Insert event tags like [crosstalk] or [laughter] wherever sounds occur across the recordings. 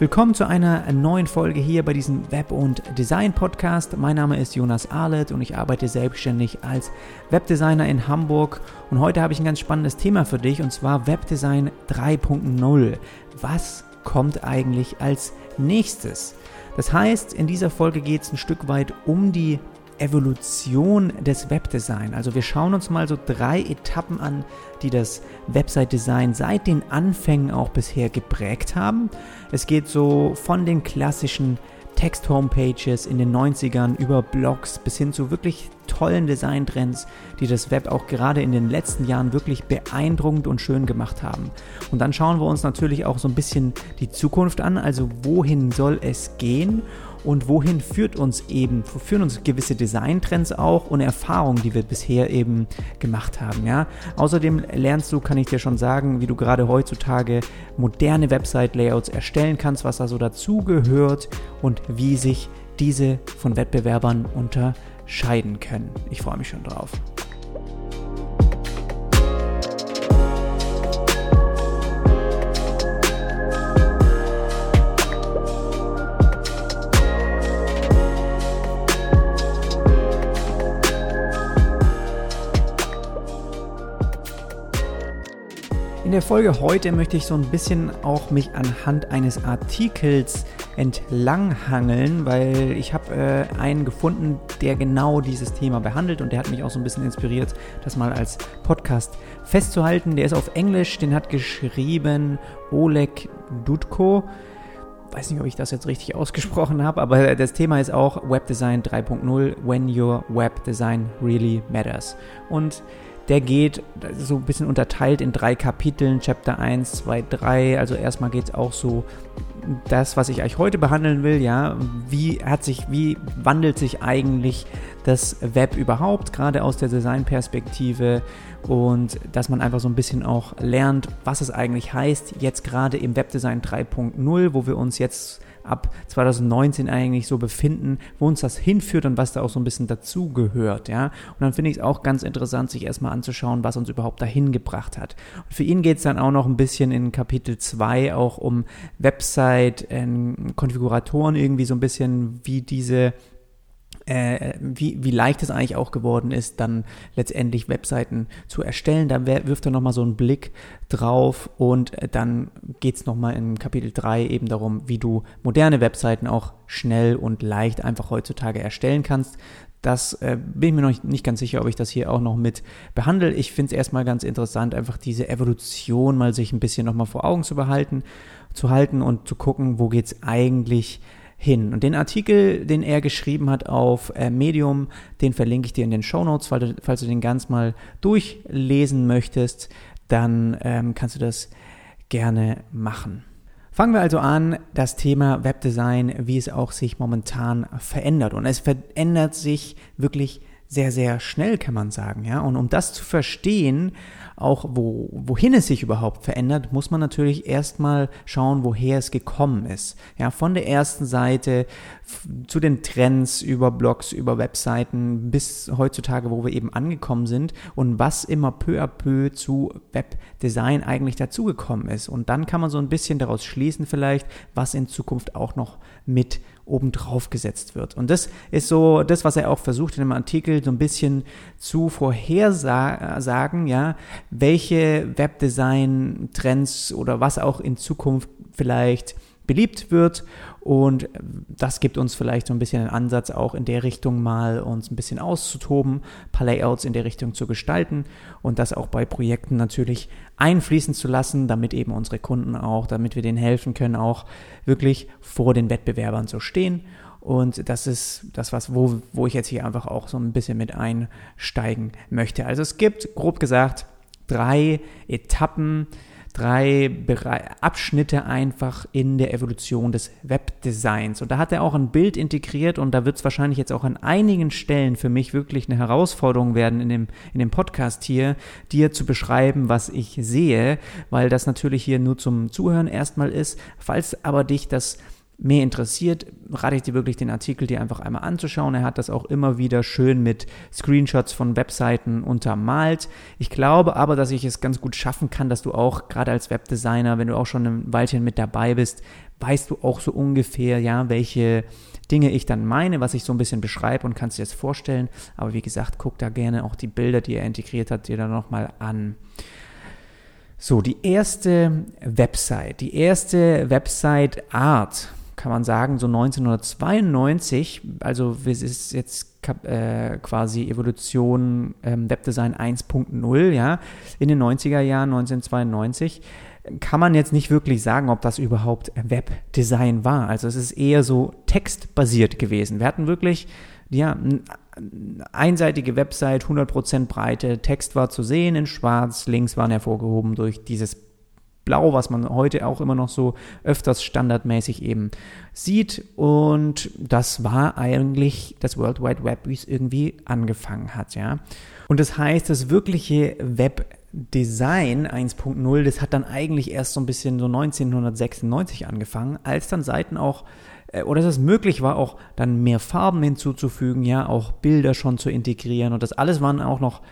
Willkommen zu einer neuen Folge hier bei diesem Web- und Design-Podcast. Mein Name ist Jonas Arlet und ich arbeite selbstständig als Webdesigner in Hamburg. Und heute habe ich ein ganz spannendes Thema für dich und zwar Webdesign 3.0. Was kommt eigentlich als nächstes? Das heißt, in dieser Folge geht es ein Stück weit um die Evolution des Webdesign. Also wir schauen uns mal so drei Etappen an, die das Website-Design seit den Anfängen auch bisher geprägt haben. Es geht so von den klassischen Text-Homepages in den 90ern über Blogs bis hin zu wirklich tollen Designtrends, die das Web auch gerade in den letzten Jahren wirklich beeindruckend und schön gemacht haben. Und dann schauen wir uns natürlich auch so ein bisschen die Zukunft an, also wohin soll es gehen und wohin führt uns eben, führen uns gewisse Designtrends auch und Erfahrungen, die wir bisher eben gemacht haben. Ja? Außerdem lernst du, kann ich dir schon sagen, wie du gerade heutzutage moderne Website-Layouts erstellen kannst, was da so dazugehört und wie sich diese von Wettbewerbern unterscheiden können. Ich freue mich schon drauf. Der Folge heute möchte ich so ein bisschen auch mich anhand eines Artikels entlanghangeln, weil ich habe äh, einen gefunden, der genau dieses Thema behandelt und der hat mich auch so ein bisschen inspiriert, das mal als Podcast festzuhalten. Der ist auf Englisch, den hat geschrieben Oleg Dudko weiß nicht, ob ich das jetzt richtig ausgesprochen habe, aber das Thema ist auch Webdesign 3.0, when your web design really matters. Und der geht so ein bisschen unterteilt in drei Kapiteln, Chapter 1, 2, 3. Also erstmal geht es auch so das, was ich euch heute behandeln will, ja, wie hat sich, wie wandelt sich eigentlich das Web überhaupt, gerade aus der Designperspektive und dass man einfach so ein bisschen auch lernt, was es eigentlich heißt, jetzt gerade im Webdesign 3.0, wo wir uns jetzt ab 2019 eigentlich so befinden, wo uns das hinführt und was da auch so ein bisschen dazugehört, ja. Und dann finde ich es auch ganz interessant, sich erstmal anzuschauen, was uns überhaupt dahin gebracht hat. Und für ihn geht es dann auch noch ein bisschen in Kapitel 2 auch um Website-Konfiguratoren, irgendwie so ein bisschen, wie diese äh, wie, wie leicht es eigentlich auch geworden ist, dann letztendlich Webseiten zu erstellen. Da wirft er nochmal so einen Blick drauf und äh, dann geht es nochmal in Kapitel 3 eben darum, wie du moderne Webseiten auch schnell und leicht einfach heutzutage erstellen kannst. Das äh, bin ich mir noch nicht ganz sicher, ob ich das hier auch noch mit behandle. Ich finde es erstmal ganz interessant, einfach diese Evolution mal sich ein bisschen nochmal vor Augen zu behalten, zu halten und zu gucken, wo geht es eigentlich hin. Und den Artikel, den er geschrieben hat auf äh, Medium, den verlinke ich dir in den Show Notes, falls du, falls du den ganz mal durchlesen möchtest, dann ähm, kannst du das gerne machen. Fangen wir also an, das Thema Webdesign, wie es auch sich momentan verändert. Und es verändert sich wirklich sehr, sehr schnell, kann man sagen. Ja? Und um das zu verstehen, auch wo, wohin es sich überhaupt verändert, muss man natürlich erstmal schauen, woher es gekommen ist. Ja, von der ersten Seite zu den Trends über Blogs, über Webseiten bis heutzutage, wo wir eben angekommen sind und was immer peu à peu zu Webdesign eigentlich dazugekommen ist. Und dann kann man so ein bisschen daraus schließen vielleicht, was in Zukunft auch noch mit obendrauf gesetzt wird. Und das ist so das, was er auch versucht in dem Artikel so ein bisschen zu vorhersagen, ja, welche Webdesign-Trends oder was auch in Zukunft vielleicht beliebt wird. Und das gibt uns vielleicht so ein bisschen einen Ansatz, auch in der Richtung mal uns ein bisschen auszutoben, ein paar Layouts in der Richtung zu gestalten und das auch bei Projekten natürlich einfließen zu lassen, damit eben unsere Kunden auch, damit wir denen helfen können, auch wirklich vor den Wettbewerbern zu stehen. Und das ist das, was, wo, wo ich jetzt hier einfach auch so ein bisschen mit einsteigen möchte. Also es gibt, grob gesagt, drei Etappen, drei Abschnitte einfach in der Evolution des Webdesigns. Und da hat er auch ein Bild integriert und da wird es wahrscheinlich jetzt auch an einigen Stellen für mich wirklich eine Herausforderung werden in dem, in dem Podcast hier, dir zu beschreiben, was ich sehe, weil das natürlich hier nur zum Zuhören erstmal ist. Falls aber dich das mehr interessiert, rate ich dir wirklich den Artikel dir einfach einmal anzuschauen. Er hat das auch immer wieder schön mit Screenshots von Webseiten untermalt. Ich glaube aber, dass ich es ganz gut schaffen kann, dass du auch gerade als Webdesigner, wenn du auch schon ein Weilchen mit dabei bist, weißt du auch so ungefähr, ja, welche Dinge ich dann meine, was ich so ein bisschen beschreibe und kannst dir das vorstellen. Aber wie gesagt, guck da gerne auch die Bilder, die er integriert hat, dir dann nochmal an. So, die erste Website, die erste Website-Art, kann man sagen, so 1992, also es ist jetzt äh, quasi Evolution ähm, Webdesign 1.0, ja, in den 90er Jahren, 1992, kann man jetzt nicht wirklich sagen, ob das überhaupt Webdesign war. Also es ist eher so textbasiert gewesen. Wir hatten wirklich, ja, einseitige Website, 100% Breite, Text war zu sehen in schwarz, Links waren hervorgehoben durch dieses Blau, was man heute auch immer noch so öfters standardmäßig eben sieht. Und das war eigentlich das World Wide Web, wie es irgendwie angefangen hat, ja. Und das heißt, das wirkliche Webdesign 1.0, das hat dann eigentlich erst so ein bisschen so 1996 angefangen, als dann Seiten auch äh, oder dass es möglich war, auch dann mehr Farben hinzuzufügen, ja, auch Bilder schon zu integrieren und das alles waren auch noch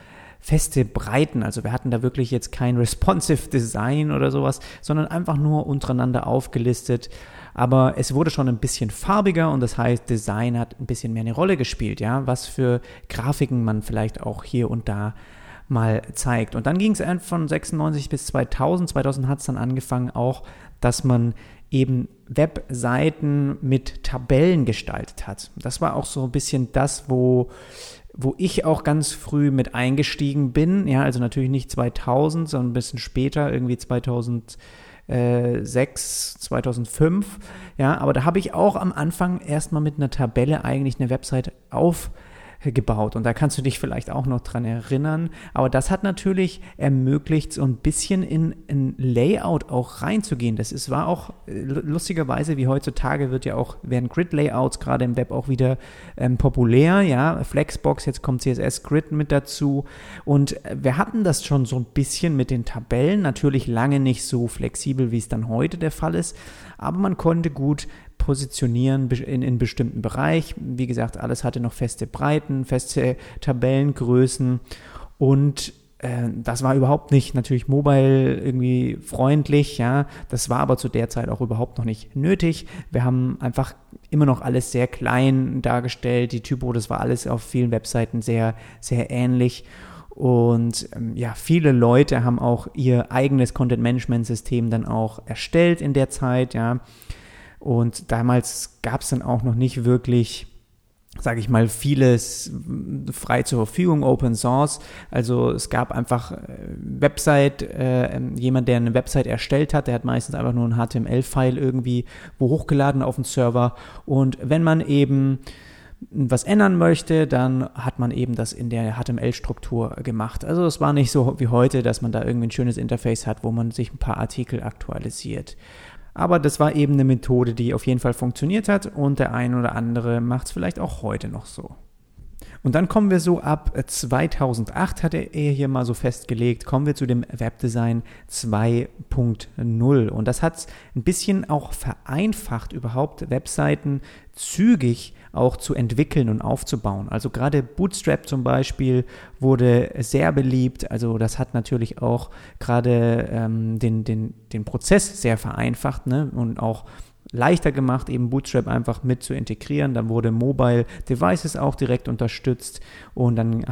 feste Breiten. Also wir hatten da wirklich jetzt kein responsive Design oder sowas, sondern einfach nur untereinander aufgelistet. Aber es wurde schon ein bisschen farbiger und das heißt, Design hat ein bisschen mehr eine Rolle gespielt, ja, was für Grafiken man vielleicht auch hier und da mal zeigt. Und dann ging es von 96 bis 2000. 2000 hat es dann angefangen auch, dass man eben Webseiten mit Tabellen gestaltet hat. Das war auch so ein bisschen das, wo wo ich auch ganz früh mit eingestiegen bin. Ja, also natürlich nicht 2000, sondern ein bisschen später, irgendwie 2006, 2005. Ja, aber da habe ich auch am Anfang erstmal mit einer Tabelle eigentlich eine Website auf gebaut. Und da kannst du dich vielleicht auch noch dran erinnern. Aber das hat natürlich ermöglicht, so ein bisschen in ein Layout auch reinzugehen. Das ist, war auch äh, lustigerweise, wie heutzutage wird ja auch, werden Grid-Layouts gerade im Web auch wieder ähm, populär. Ja, Flexbox, jetzt kommt CSS Grid mit dazu. Und wir hatten das schon so ein bisschen mit den Tabellen. Natürlich lange nicht so flexibel, wie es dann heute der Fall ist. Aber man konnte gut positionieren in, in bestimmten Bereich. Wie gesagt, alles hatte noch feste Breiten, feste Tabellengrößen und äh, das war überhaupt nicht natürlich mobile irgendwie freundlich, ja. Das war aber zu der Zeit auch überhaupt noch nicht nötig. Wir haben einfach immer noch alles sehr klein dargestellt. Die Typo, das war alles auf vielen Webseiten sehr, sehr ähnlich. Und ähm, ja, viele Leute haben auch ihr eigenes Content-Management-System dann auch erstellt in der Zeit, ja. Und damals gab es dann auch noch nicht wirklich sage ich mal, vieles frei zur Verfügung, Open Source. Also es gab einfach äh, Website, äh, jemand, der eine Website erstellt hat, der hat meistens einfach nur ein HTML-File irgendwie wo hochgeladen auf den Server. Und wenn man eben was ändern möchte, dann hat man eben das in der HTML-Struktur gemacht. Also es war nicht so wie heute, dass man da irgendwie ein schönes Interface hat, wo man sich ein paar Artikel aktualisiert. Aber das war eben eine Methode, die auf jeden Fall funktioniert hat und der ein oder andere macht es vielleicht auch heute noch so. Und dann kommen wir so ab 2008, hat er hier mal so festgelegt, kommen wir zu dem Webdesign 2.0. Und das hat es ein bisschen auch vereinfacht, überhaupt Webseiten zügig auch zu entwickeln und aufzubauen. Also gerade Bootstrap zum Beispiel wurde sehr beliebt. Also das hat natürlich auch gerade ähm, den, den, den Prozess sehr vereinfacht ne? und auch leichter gemacht, eben Bootstrap einfach mit zu integrieren. Dann wurde Mobile Devices auch direkt unterstützt und dann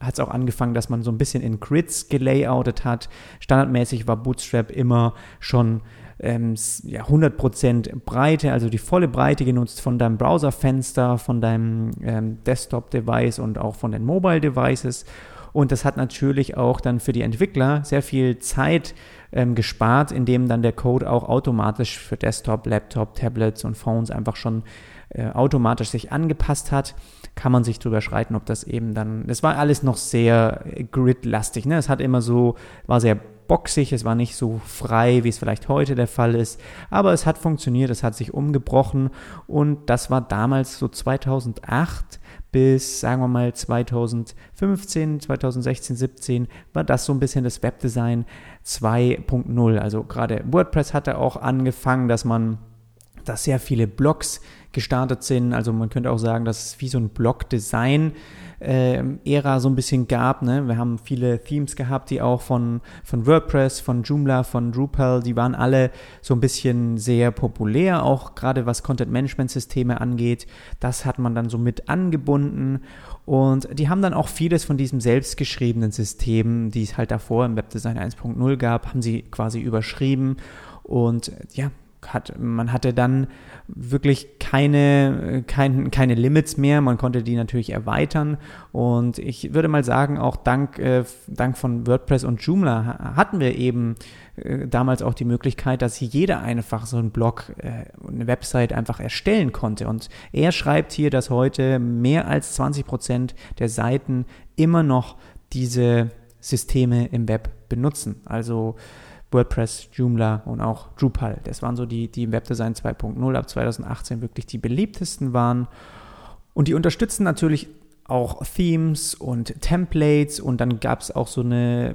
hat es auch angefangen, dass man so ein bisschen in Grids gelayoutet hat. Standardmäßig war Bootstrap immer schon ähm, ja, 100% Breite, also die volle Breite genutzt von deinem Browserfenster, von deinem ähm, Desktop-Device und auch von den Mobile-Devices. Und das hat natürlich auch dann für die Entwickler sehr viel Zeit ähm, gespart, indem dann der Code auch automatisch für Desktop, Laptop, Tablets und Phones einfach schon äh, automatisch sich angepasst hat. Kann man sich drüber schreiten, ob das eben dann, es war alles noch sehr grid-lastig, ne? Es hat immer so, war sehr boxig, es war nicht so frei, wie es vielleicht heute der Fall ist, aber es hat funktioniert, es hat sich umgebrochen und das war damals so 2008 bis, sagen wir mal, 2015, 2016, 17 war das so ein bisschen das Webdesign 2.0. Also gerade WordPress hatte auch angefangen, dass man dass da sehr viele Blogs gestartet sind. Also man könnte auch sagen, dass es wie so ein Blog-Design äh, Ära so ein bisschen gab. Ne? Wir haben viele Themes gehabt, die auch von, von WordPress, von Joomla, von Drupal, die waren alle so ein bisschen sehr populär, auch gerade was Content-Management-Systeme angeht. Das hat man dann so mit angebunden. Und die haben dann auch vieles von diesem selbstgeschriebenen System, die es halt davor im Webdesign 1.0 gab, haben sie quasi überschrieben. Und ja, hat, man hatte dann wirklich keine, kein, keine Limits mehr. Man konnte die natürlich erweitern. Und ich würde mal sagen, auch dank, äh, dank von WordPress und Joomla hatten wir eben äh, damals auch die Möglichkeit, dass jeder einfach so einen Blog, äh, eine Website einfach erstellen konnte. Und er schreibt hier, dass heute mehr als 20 Prozent der Seiten immer noch diese Systeme im Web benutzen. Also WordPress, Joomla und auch Drupal. Das waren so die, die im Webdesign 2.0 ab 2018 wirklich die beliebtesten waren. Und die unterstützen natürlich auch Themes und Templates und dann gab es auch so eine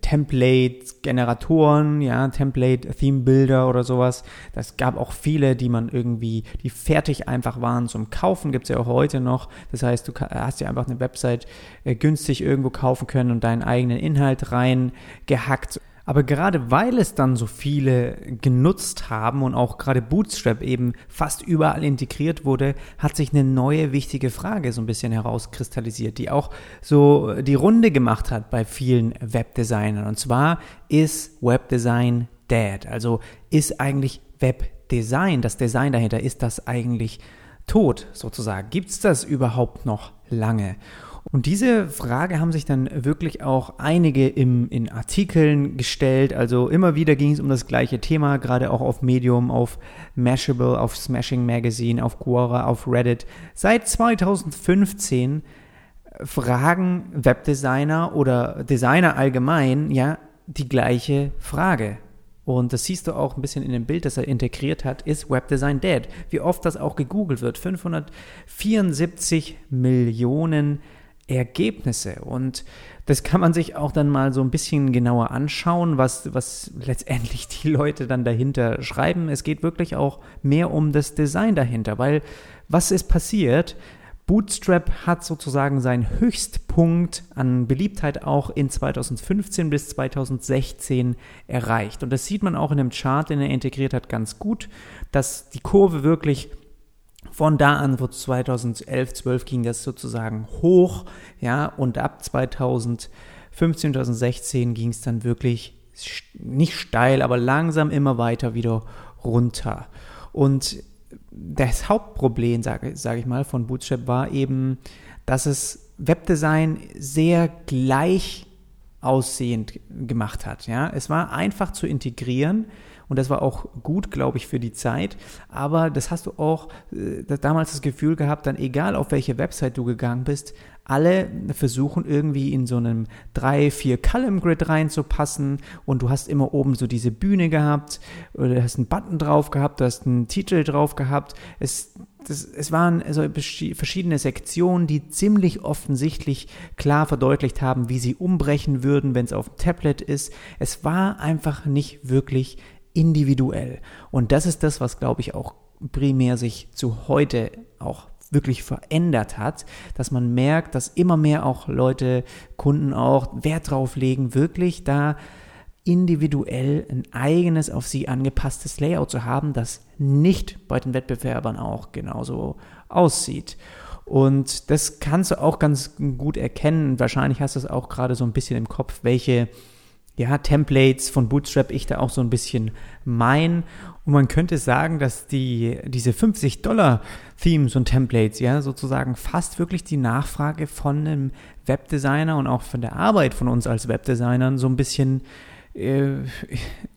Template-Generatoren, ja, Template-Theme-Builder oder sowas. Das gab auch viele, die man irgendwie, die fertig einfach waren zum Kaufen, gibt es ja auch heute noch. Das heißt, du hast ja einfach eine Website äh, günstig irgendwo kaufen können und deinen eigenen Inhalt reingehackt. Aber gerade weil es dann so viele genutzt haben und auch gerade Bootstrap eben fast überall integriert wurde, hat sich eine neue wichtige Frage so ein bisschen herauskristallisiert, die auch so die Runde gemacht hat bei vielen Webdesignern. Und zwar ist Webdesign dead? Also ist eigentlich Webdesign, das Design dahinter, ist das eigentlich tot sozusagen? Gibt es das überhaupt noch lange? Und diese Frage haben sich dann wirklich auch einige im, in Artikeln gestellt. Also immer wieder ging es um das gleiche Thema, gerade auch auf Medium, auf Mashable, auf Smashing Magazine, auf Quora, auf Reddit. Seit 2015 fragen Webdesigner oder Designer allgemein ja die gleiche Frage. Und das siehst du auch ein bisschen in dem Bild, das er integriert hat, ist Webdesign dead. Wie oft das auch gegoogelt wird. 574 Millionen Ergebnisse. Und das kann man sich auch dann mal so ein bisschen genauer anschauen, was, was letztendlich die Leute dann dahinter schreiben. Es geht wirklich auch mehr um das Design dahinter, weil was ist passiert? Bootstrap hat sozusagen seinen Höchstpunkt an Beliebtheit auch in 2015 bis 2016 erreicht. Und das sieht man auch in dem Chart, den er integriert hat, ganz gut, dass die Kurve wirklich von da an, wo 2011, 12 ging das sozusagen hoch, ja, und ab 2015, 2016 ging es dann wirklich nicht steil, aber langsam immer weiter wieder runter. Und das Hauptproblem, sage sag ich mal, von Bootstrap war eben, dass es Webdesign sehr gleich aussehend gemacht hat. Ja? Es war einfach zu integrieren und das war auch gut, glaube ich, für die Zeit. Aber das hast du auch äh, damals das Gefühl gehabt, dann egal auf welche Website du gegangen bist, alle versuchen irgendwie in so einem 3, 4 Column Grid reinzupassen und du hast immer oben so diese Bühne gehabt oder hast einen Button drauf gehabt, du hast einen Titel drauf gehabt. Es, das, es waren also verschiedene Sektionen, die ziemlich offensichtlich klar verdeutlicht haben, wie sie umbrechen würden, wenn es auf dem Tablet ist. Es war einfach nicht wirklich individuell. Und das ist das, was, glaube ich, auch primär sich zu heute auch wirklich verändert hat, dass man merkt, dass immer mehr auch Leute, Kunden auch Wert drauf legen, wirklich da individuell ein eigenes auf sie angepasstes Layout zu haben, das nicht bei den Wettbewerbern auch genauso aussieht. Und das kannst du auch ganz gut erkennen. Wahrscheinlich hast du es auch gerade so ein bisschen im Kopf, welche ja, Templates von Bootstrap ich da auch so ein bisschen mein. Und man könnte sagen, dass die, diese 50 Dollar Themes und Templates ja sozusagen fast wirklich die Nachfrage von einem Webdesigner und auch von der Arbeit von uns als Webdesignern so ein bisschen äh,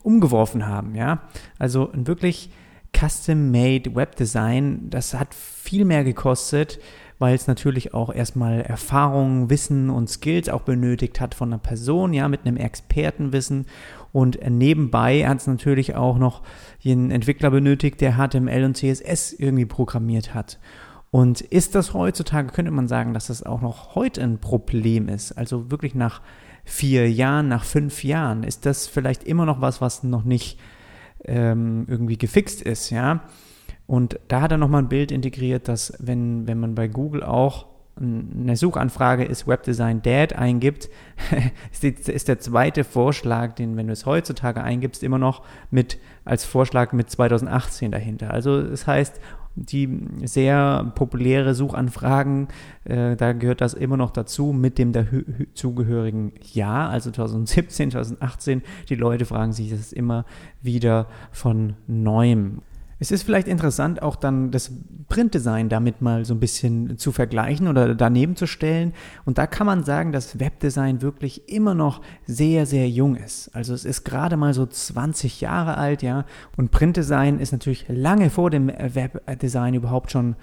umgeworfen haben, ja. Also ein wirklich custom-made Webdesign, das hat viel mehr gekostet, weil es natürlich auch erstmal Erfahrung, Wissen und Skills auch benötigt hat von einer Person, ja, mit einem Expertenwissen. Und nebenbei hat es natürlich auch noch einen Entwickler benötigt, der HTML und CSS irgendwie programmiert hat. Und ist das heutzutage, könnte man sagen, dass das auch noch heute ein Problem ist? Also wirklich nach vier Jahren, nach fünf Jahren, ist das vielleicht immer noch was, was noch nicht ähm, irgendwie gefixt ist, ja? Und da hat er nochmal ein Bild integriert, dass wenn, wenn man bei Google auch eine Suchanfrage ist Webdesign Dad eingibt, [laughs] ist der zweite Vorschlag, den, wenn du es heutzutage eingibst, immer noch mit als Vorschlag mit 2018 dahinter. Also das heißt, die sehr populäre Suchanfragen, äh, da gehört das immer noch dazu mit dem dazugehörigen Jahr, also 2017, 2018. Die Leute fragen sich das immer wieder von neuem. Es ist vielleicht interessant, auch dann das Printdesign damit mal so ein bisschen zu vergleichen oder daneben zu stellen. Und da kann man sagen, dass Webdesign wirklich immer noch sehr, sehr jung ist. Also es ist gerade mal so 20 Jahre alt, ja. Und Printdesign ist natürlich lange vor dem Webdesign überhaupt schon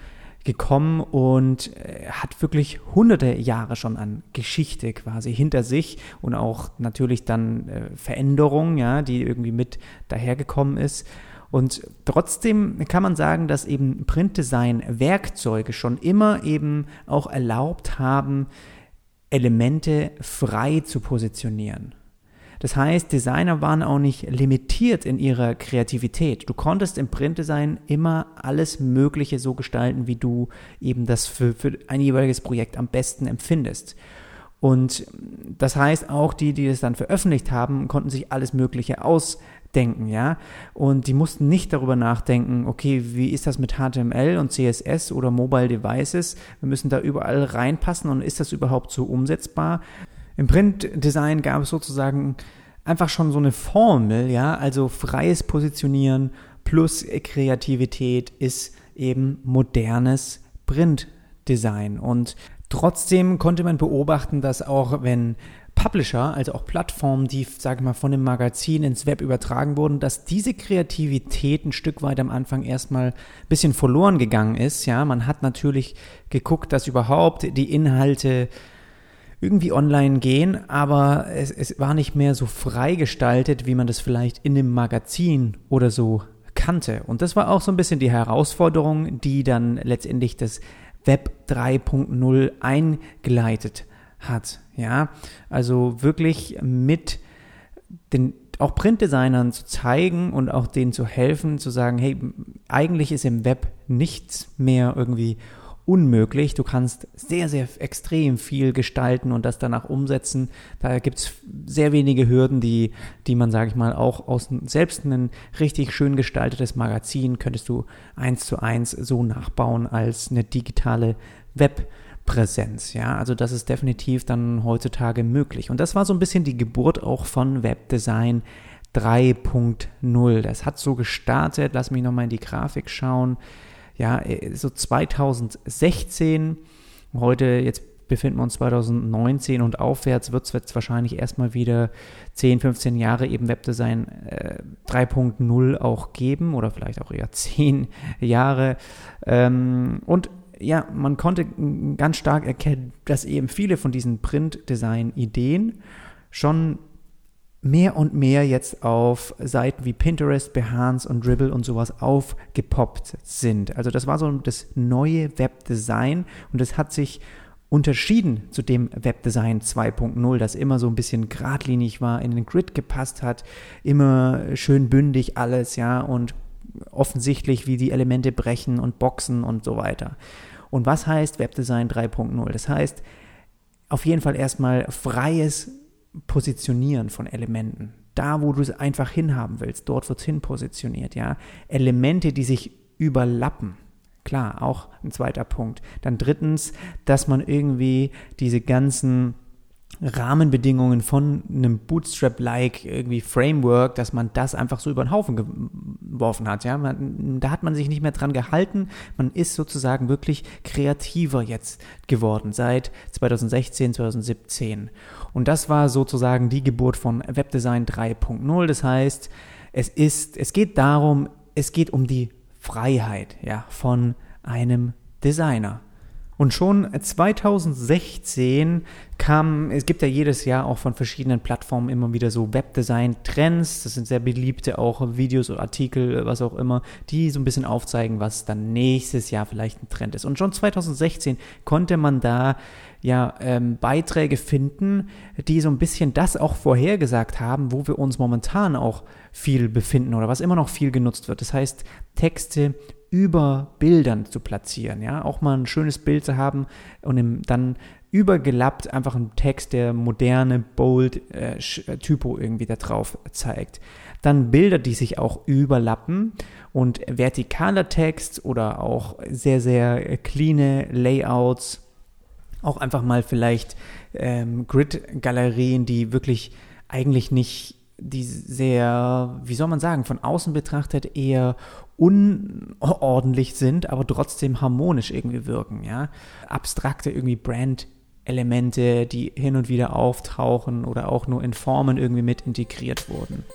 gekommen und äh, hat wirklich hunderte Jahre schon an Geschichte quasi hinter sich und auch natürlich dann äh, Veränderung, ja, die irgendwie mit dahergekommen ist. Und trotzdem kann man sagen, dass eben Printdesign-Werkzeuge schon immer eben auch erlaubt haben, Elemente frei zu positionieren. Das heißt, Designer waren auch nicht limitiert in ihrer Kreativität. Du konntest im Printdesign immer alles Mögliche so gestalten, wie du eben das für, für ein jeweiliges Projekt am besten empfindest. Und das heißt, auch die, die es dann veröffentlicht haben, konnten sich alles Mögliche aus denken, ja. Und die mussten nicht darüber nachdenken, okay, wie ist das mit HTML und CSS oder Mobile Devices? Wir müssen da überall reinpassen und ist das überhaupt so umsetzbar? Im Printdesign gab es sozusagen einfach schon so eine Formel, ja, also freies Positionieren plus Kreativität ist eben modernes Printdesign. Und trotzdem konnte man beobachten, dass auch wenn Publisher, also auch Plattformen, die, sage ich mal, von dem Magazin ins Web übertragen wurden, dass diese Kreativität ein Stück weit am Anfang erstmal ein bisschen verloren gegangen ist. Ja, man hat natürlich geguckt, dass überhaupt die Inhalte irgendwie online gehen, aber es, es war nicht mehr so frei gestaltet, wie man das vielleicht in dem Magazin oder so kannte. Und das war auch so ein bisschen die Herausforderung, die dann letztendlich das Web 3.0 eingeleitet hat. Ja, also wirklich mit den auch Printdesignern zu zeigen und auch denen zu helfen, zu sagen, hey, eigentlich ist im Web nichts mehr irgendwie unmöglich. Du kannst sehr, sehr extrem viel gestalten und das danach umsetzen. Da gibt es sehr wenige Hürden, die, die man, sage ich mal, auch aus selbst ein richtig schön gestaltetes Magazin könntest du eins zu eins so nachbauen als eine digitale Web- Präsenz. Ja, also das ist definitiv dann heutzutage möglich. Und das war so ein bisschen die Geburt auch von Webdesign 3.0. Das hat so gestartet. Lass mich nochmal in die Grafik schauen. Ja, so 2016. Heute, jetzt befinden wir uns 2019 und aufwärts wird es wahrscheinlich erstmal wieder 10, 15 Jahre eben Webdesign äh, 3.0 auch geben oder vielleicht auch eher 10 Jahre. Ähm, und ja, man konnte ganz stark erkennen, dass eben viele von diesen Print-Design-Ideen schon mehr und mehr jetzt auf Seiten wie Pinterest, Behance und Dribble und sowas aufgepoppt sind. Also das war so das neue Webdesign und es hat sich unterschieden zu dem Webdesign 2.0, das immer so ein bisschen geradlinig war, in den Grid gepasst hat, immer schön bündig alles, ja, und offensichtlich, wie die Elemente brechen und boxen und so weiter. Und was heißt Webdesign 3.0? Das heißt, auf jeden Fall erstmal freies Positionieren von Elementen. Da, wo du es einfach hinhaben willst, dort wird es hin positioniert, ja. Elemente, die sich überlappen. Klar, auch ein zweiter Punkt. Dann drittens, dass man irgendwie diese ganzen Rahmenbedingungen von einem Bootstrap-like irgendwie Framework, dass man das einfach so über den Haufen geworfen hat. Ja, man, da hat man sich nicht mehr dran gehalten. Man ist sozusagen wirklich kreativer jetzt geworden seit 2016, 2017. Und das war sozusagen die Geburt von Webdesign 3.0. Das heißt, es ist, es geht darum, es geht um die Freiheit, ja, von einem Designer. Und schon 2016 kam, es gibt ja jedes Jahr auch von verschiedenen Plattformen immer wieder so Webdesign-Trends. Das sind sehr beliebte auch Videos oder Artikel, was auch immer, die so ein bisschen aufzeigen, was dann nächstes Jahr vielleicht ein Trend ist. Und schon 2016 konnte man da ja ähm, Beiträge finden, die so ein bisschen das auch vorhergesagt haben, wo wir uns momentan auch viel befinden oder was immer noch viel genutzt wird. Das heißt Texte über Bildern zu platzieren, ja, auch mal ein schönes Bild zu haben und im, dann übergelappt einfach ein Text, der moderne, bold äh, äh, Typo irgendwie da drauf zeigt. Dann Bilder, die sich auch überlappen und vertikaler Text oder auch sehr, sehr cleane Layouts, auch einfach mal vielleicht ähm, Grid-Galerien, die wirklich eigentlich nicht die sehr, wie soll man sagen, von außen betrachtet eher unordentlich sind, aber trotzdem harmonisch irgendwie wirken, ja. Abstrakte irgendwie Brand-Elemente, die hin und wieder auftauchen oder auch nur in Formen irgendwie mit integriert wurden.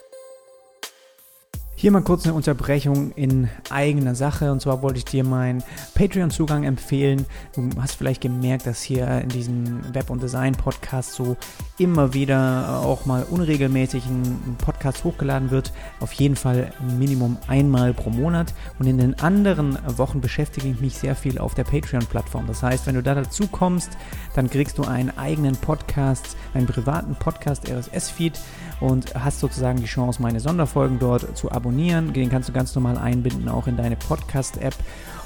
Hier mal kurz eine Unterbrechung in eigener Sache. Und zwar wollte ich dir meinen Patreon-Zugang empfehlen. Du hast vielleicht gemerkt, dass hier in diesem Web- und Design-Podcast so immer wieder auch mal unregelmäßig ein Podcast hochgeladen wird. Auf jeden Fall Minimum einmal pro Monat. Und in den anderen Wochen beschäftige ich mich sehr viel auf der Patreon-Plattform. Das heißt, wenn du da dazu kommst, dann kriegst du einen eigenen Podcast, einen privaten Podcast RSS-Feed und hast sozusagen die Chance, meine Sonderfolgen dort zu abonnieren. Den kannst du ganz normal einbinden, auch in deine Podcast-App.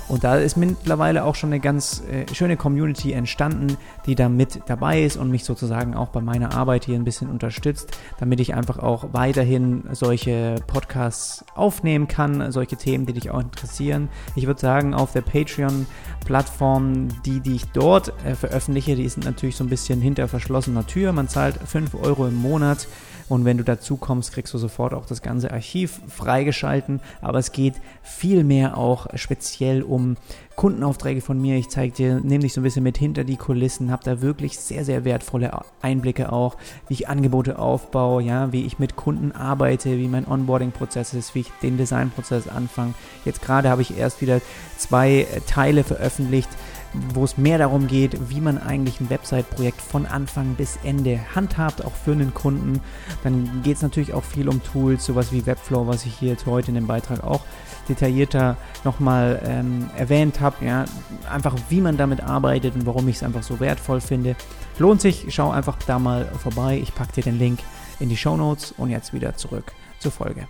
Und da ist mittlerweile auch schon eine ganz äh, schöne Community entstanden, die da mit dabei ist und mich sozusagen auch bei meiner Arbeit hier ein bisschen unterstützt, damit ich einfach auch weiterhin solche Podcasts aufnehmen kann, solche Themen, die dich auch interessieren. Ich würde sagen, auf der Patreon-Plattform, die, die ich dort äh, veröffentliche, die sind natürlich so ein bisschen hinter verschlossener Tür. Man zahlt 5 Euro im Monat und wenn du dazu kommst, kriegst du sofort auch das ganze Archiv freigeschalten. Aber es geht viel mehr auch speziell um Kundenaufträge von mir. Ich zeige dir, nehme dich so ein bisschen mit hinter die Kulissen, habe da wirklich sehr, sehr wertvolle Einblicke auch, wie ich Angebote aufbaue, ja, wie ich mit Kunden arbeite, wie mein Onboarding-Prozess ist, wie ich den Designprozess anfange. Jetzt gerade habe ich erst wieder zwei Teile veröffentlicht wo es mehr darum geht, wie man eigentlich ein Website-Projekt von Anfang bis Ende handhabt, auch für einen Kunden. Dann geht es natürlich auch viel um Tools, sowas wie Webflow, was ich hier jetzt heute in dem Beitrag auch detaillierter nochmal ähm, erwähnt habe. Ja, einfach wie man damit arbeitet und warum ich es einfach so wertvoll finde. Lohnt sich, schau einfach da mal vorbei. Ich packe dir den Link in die Show Notes und jetzt wieder zurück zur Folge.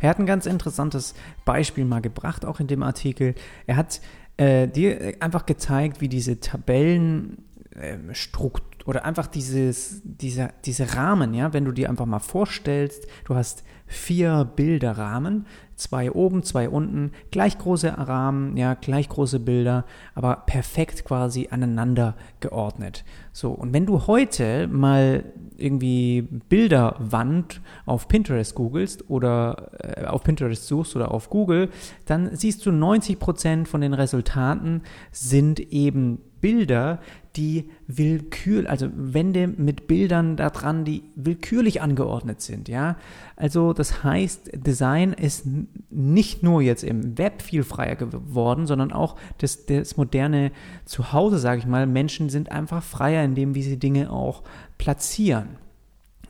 Er hat ein ganz interessantes Beispiel mal gebracht, auch in dem Artikel. Er hat äh, dir einfach gezeigt, wie diese Tabellenstruktur äh, oder einfach dieses, dieser, diese Rahmen, ja, wenn du dir einfach mal vorstellst, du hast vier Bilderrahmen, zwei oben, zwei unten, gleich große Rahmen, ja, gleich große Bilder, aber perfekt quasi aneinander geordnet. So, und wenn du heute mal irgendwie Bilderwand auf Pinterest googelst oder äh, auf Pinterest suchst oder auf Google, dann siehst du 90% von den Resultaten sind eben Bilder, die willkürlich, also Wände mit Bildern da dran, die willkürlich angeordnet sind, ja. Also das heißt, Design ist nicht nur jetzt im Web viel freier geworden, sondern auch das, das moderne Zuhause, sage ich mal. Menschen sind einfach freier in dem, wie sie Dinge auch platzieren.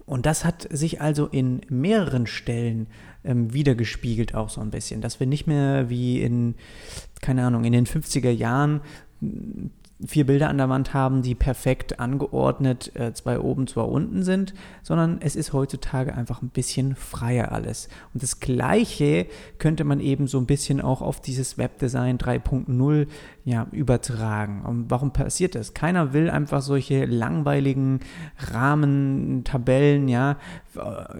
Und das hat sich also in mehreren Stellen ähm, wiedergespiegelt auch so ein bisschen, dass wir nicht mehr wie in, keine Ahnung, in den 50er Jahren vier Bilder an der Wand haben, die perfekt angeordnet, äh, zwei oben, zwei unten sind, sondern es ist heutzutage einfach ein bisschen freier alles. Und das Gleiche könnte man eben so ein bisschen auch auf dieses Webdesign 3.0 ja, übertragen. Und warum passiert das? Keiner will einfach solche langweiligen Rahmen, Tabellen, ja,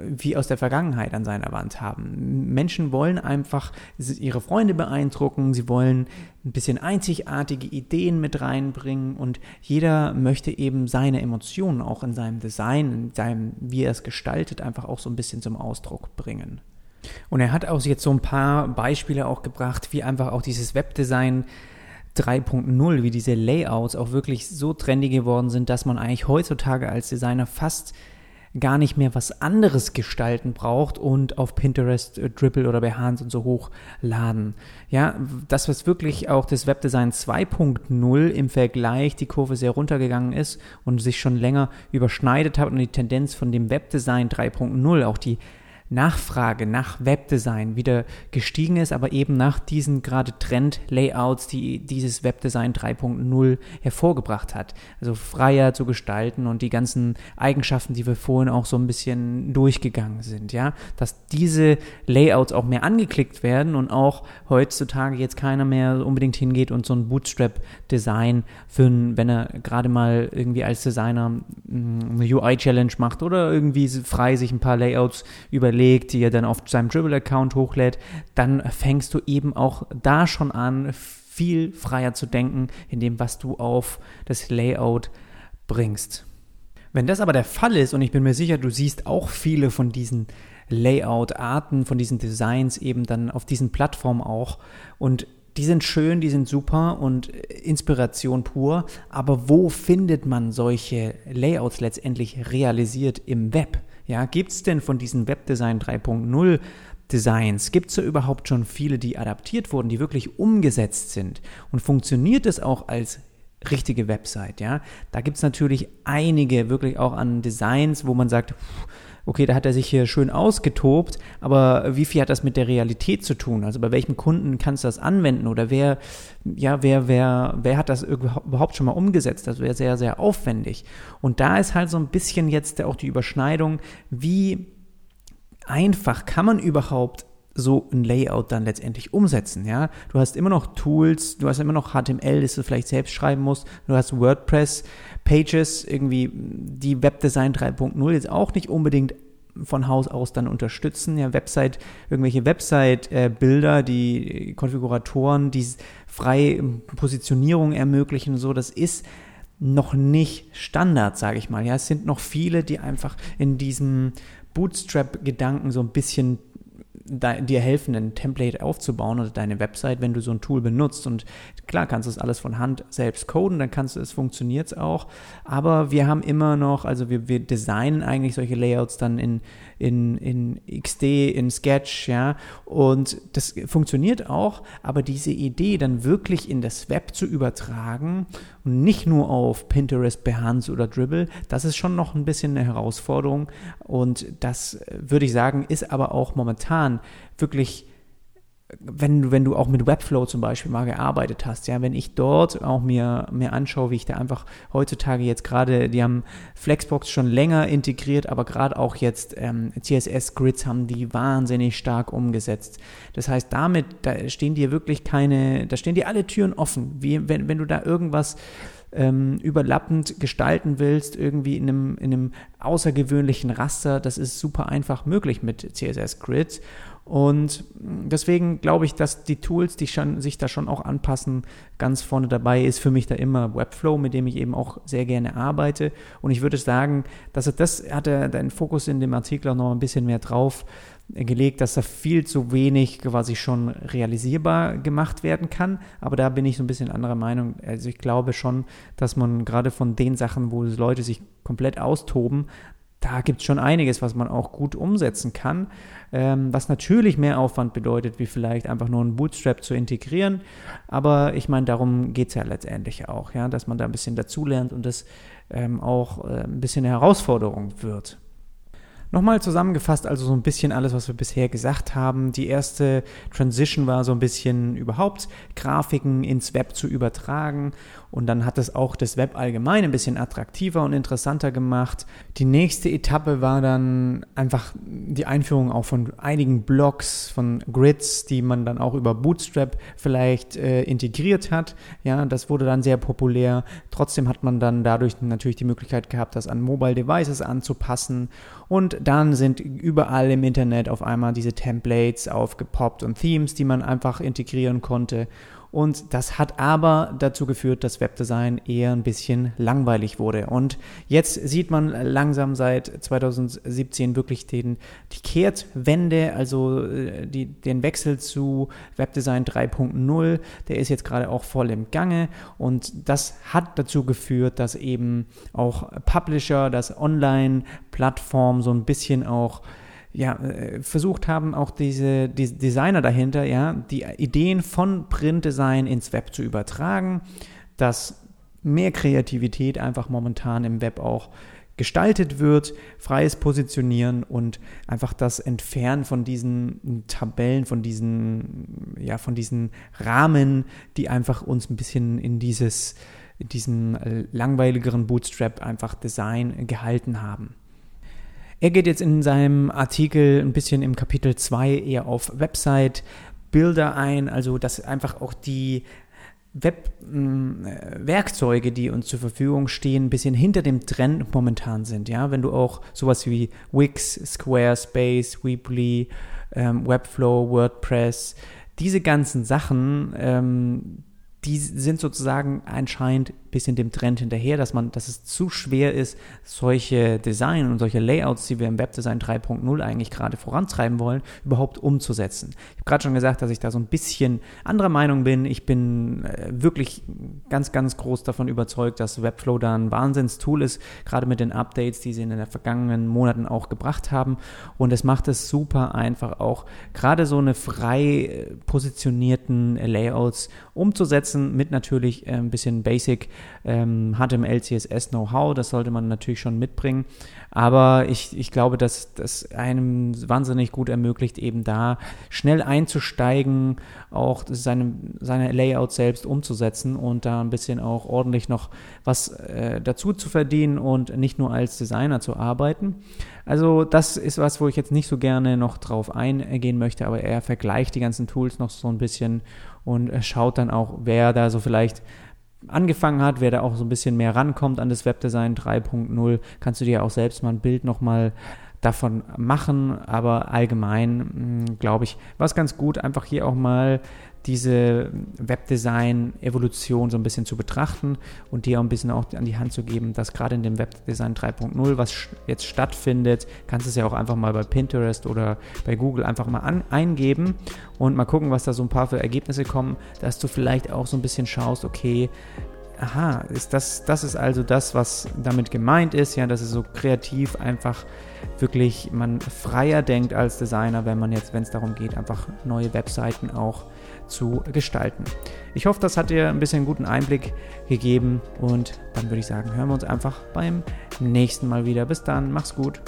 wie aus der Vergangenheit an seiner Wand haben. Menschen wollen einfach ihre Freunde beeindrucken, sie wollen ein bisschen einzigartige Ideen mit reinbringen und jeder möchte eben seine Emotionen auch in seinem Design, in seinem, wie er es gestaltet, einfach auch so ein bisschen zum Ausdruck bringen. Und er hat auch jetzt so ein paar Beispiele auch gebracht, wie einfach auch dieses Webdesign 3.0, wie diese Layouts auch wirklich so trendy geworden sind, dass man eigentlich heutzutage als Designer fast gar nicht mehr was anderes gestalten braucht und auf Pinterest, äh, Dribble oder Behance und so hochladen. Ja, das, was wirklich auch das Webdesign 2.0 im Vergleich die Kurve sehr runtergegangen ist und sich schon länger überschneidet hat und die Tendenz von dem Webdesign 3.0, auch die Nachfrage nach Webdesign wieder gestiegen ist, aber eben nach diesen gerade Trend-Layouts, die dieses Webdesign 3.0 hervorgebracht hat. Also freier zu gestalten und die ganzen Eigenschaften, die wir vorhin auch so ein bisschen durchgegangen sind, ja, dass diese Layouts auch mehr angeklickt werden und auch heutzutage jetzt keiner mehr unbedingt hingeht und so ein Bootstrap-Design für, wenn er gerade mal irgendwie als Designer mm, eine UI-Challenge macht oder irgendwie frei sich ein paar Layouts überlegt, die er dann auf seinem Dribble-Account hochlädt, dann fängst du eben auch da schon an, viel freier zu denken in dem, was du auf das Layout bringst. Wenn das aber der Fall ist, und ich bin mir sicher, du siehst auch viele von diesen Layout-Arten, von diesen Designs eben dann auf diesen Plattformen auch, und die sind schön, die sind super und Inspiration pur, aber wo findet man solche Layouts letztendlich realisiert im Web? Ja, gibt es denn von diesen Webdesign 3.0 Designs, gibt es da überhaupt schon viele, die adaptiert wurden, die wirklich umgesetzt sind? Und funktioniert es auch als richtige Website, ja? Da gibt es natürlich einige wirklich auch an Designs, wo man sagt, pff, okay, da hat er sich hier schön ausgetobt, aber wie viel hat das mit der Realität zu tun? Also bei welchem Kunden kannst du das anwenden oder wer, ja, wer, wer, wer hat das überhaupt schon mal umgesetzt? Das wäre sehr, sehr aufwendig. Und da ist halt so ein bisschen jetzt auch die Überschneidung, wie einfach kann man überhaupt so ein Layout dann letztendlich umsetzen, ja. Du hast immer noch Tools, du hast immer noch HTML, das du vielleicht selbst schreiben musst, du hast WordPress, Pages, irgendwie die Webdesign 3.0 jetzt auch nicht unbedingt von Haus aus dann unterstützen. Ja, Website, irgendwelche Website-Bilder, die Konfiguratoren, die freie Positionierung ermöglichen, so, das ist noch nicht Standard, sage ich mal. Ja, es sind noch viele, die einfach in diesem Bootstrap-Gedanken so ein bisschen dir helfen, ein Template aufzubauen oder deine Website, wenn du so ein Tool benutzt. Und klar kannst du es alles von Hand selbst coden, dann kannst du es, funktioniert es auch. Aber wir haben immer noch, also wir, wir designen eigentlich solche Layouts dann in, in, in XD, in Sketch, ja. Und das funktioniert auch, aber diese Idee dann wirklich in das Web zu übertragen und nicht nur auf Pinterest, Behance oder Dribble, das ist schon noch ein bisschen eine Herausforderung. Und das würde ich sagen, ist aber auch momentan wirklich wenn du, wenn du auch mit Webflow zum Beispiel mal gearbeitet hast, ja, wenn ich dort auch mir, mir anschaue, wie ich da einfach heutzutage jetzt gerade, die haben Flexbox schon länger integriert, aber gerade auch jetzt ähm, CSS-Grids haben die wahnsinnig stark umgesetzt. Das heißt, damit, da stehen dir wirklich keine, da stehen dir alle Türen offen. Wie, wenn, wenn du da irgendwas ähm, überlappend gestalten willst, irgendwie in einem, in einem außergewöhnlichen Raster, das ist super einfach möglich mit CSS-Grids. Und deswegen glaube ich, dass die Tools, die schon, sich da schon auch anpassen, ganz vorne dabei ist für mich da immer Webflow, mit dem ich eben auch sehr gerne arbeite. Und ich würde sagen, dass er das hat er den Fokus in dem Artikel auch noch ein bisschen mehr drauf gelegt, dass da viel zu wenig quasi schon realisierbar gemacht werden kann. Aber da bin ich so ein bisschen anderer Meinung. Also ich glaube schon, dass man gerade von den Sachen, wo Leute sich komplett austoben, da gibt es schon einiges, was man auch gut umsetzen kann, ähm, was natürlich mehr Aufwand bedeutet, wie vielleicht einfach nur ein Bootstrap zu integrieren. Aber ich meine, darum geht es ja letztendlich auch, ja, dass man da ein bisschen dazulernt und das ähm, auch äh, ein bisschen eine Herausforderung wird. Nochmal zusammengefasst, also so ein bisschen alles, was wir bisher gesagt haben. Die erste Transition war so ein bisschen überhaupt Grafiken ins Web zu übertragen und dann hat es auch das Web allgemein ein bisschen attraktiver und interessanter gemacht. Die nächste Etappe war dann einfach die Einführung auch von einigen Blocks, von Grids, die man dann auch über Bootstrap vielleicht äh, integriert hat. Ja, das wurde dann sehr populär. Trotzdem hat man dann dadurch natürlich die Möglichkeit gehabt, das an Mobile Devices anzupassen. Und dann sind überall im Internet auf einmal diese Templates aufgepoppt und Themes, die man einfach integrieren konnte. Und das hat aber dazu geführt, dass Webdesign eher ein bisschen langweilig wurde. Und jetzt sieht man langsam seit 2017 wirklich den, die Kehrtwende, also äh, die, den Wechsel zu Webdesign 3.0. Der ist jetzt gerade auch voll im Gange. Und das hat dazu geführt, dass eben auch Publisher, dass Online-Plattformen so ein bisschen auch ja, äh, versucht haben, auch diese die Designer dahinter, ja, die Ideen von Printdesign ins Web zu übertragen, dass mehr Kreativität einfach momentan im Web auch gestaltet wird, freies Positionieren und einfach das Entfernen von diesen Tabellen, von diesen, ja, von diesen Rahmen, die einfach uns ein bisschen in dieses, diesen langweiligeren Bootstrap einfach Design gehalten haben. Er geht jetzt in seinem Artikel ein bisschen im Kapitel 2 eher auf Website Bilder ein, also dass einfach auch die Web-Werkzeuge, die uns zur Verfügung stehen, ein bisschen hinter dem Trend momentan sind. Ja, wenn du auch sowas wie Wix, Squarespace, Weebly, ähm, Webflow, WordPress, diese ganzen Sachen, ähm, die sind sozusagen anscheinend ein bisschen dem Trend hinterher, dass man, dass es zu schwer ist, solche Design und solche Layouts, die wir im Webdesign 3.0 eigentlich gerade vorantreiben wollen, überhaupt umzusetzen. Ich habe gerade schon gesagt, dass ich da so ein bisschen anderer Meinung bin. Ich bin äh, wirklich ganz, ganz groß davon überzeugt, dass Webflow da ein Wahnsinnstool ist, gerade mit den Updates, die sie in den vergangenen Monaten auch gebracht haben. Und es macht es super einfach auch, gerade so eine frei äh, positionierten Layouts umzusetzen mit natürlich äh, ein bisschen Basic ähm, HTML, CSS Know-how. Das sollte man natürlich schon mitbringen. Aber ich, ich glaube, dass das einem wahnsinnig gut ermöglicht, eben da schnell einzusteigen, auch seine, seine Layout selbst umzusetzen und da ein bisschen auch ordentlich noch was äh, dazu zu verdienen und nicht nur als Designer zu arbeiten. Also das ist was, wo ich jetzt nicht so gerne noch drauf eingehen möchte, aber er vergleicht die ganzen Tools noch so ein bisschen und schaut dann auch, wer da so vielleicht angefangen hat, wer da auch so ein bisschen mehr rankommt an das Webdesign 3.0, kannst du dir auch selbst mal ein Bild nochmal davon machen, aber allgemein hm, glaube ich, war es ganz gut, einfach hier auch mal diese Webdesign-Evolution so ein bisschen zu betrachten und dir auch ein bisschen auch an die Hand zu geben, dass gerade in dem Webdesign 3.0, was jetzt stattfindet, kannst du es ja auch einfach mal bei Pinterest oder bei Google einfach mal an, eingeben und mal gucken, was da so ein paar für Ergebnisse kommen, dass du vielleicht auch so ein bisschen schaust, okay, aha, ist das, das ist also das, was damit gemeint ist, ja, dass es so kreativ einfach wirklich man freier denkt als Designer, wenn man jetzt, wenn es darum geht, einfach neue Webseiten auch zu gestalten. Ich hoffe, das hat dir ein bisschen guten Einblick gegeben und dann würde ich sagen, hören wir uns einfach beim nächsten Mal wieder. Bis dann, mach's gut.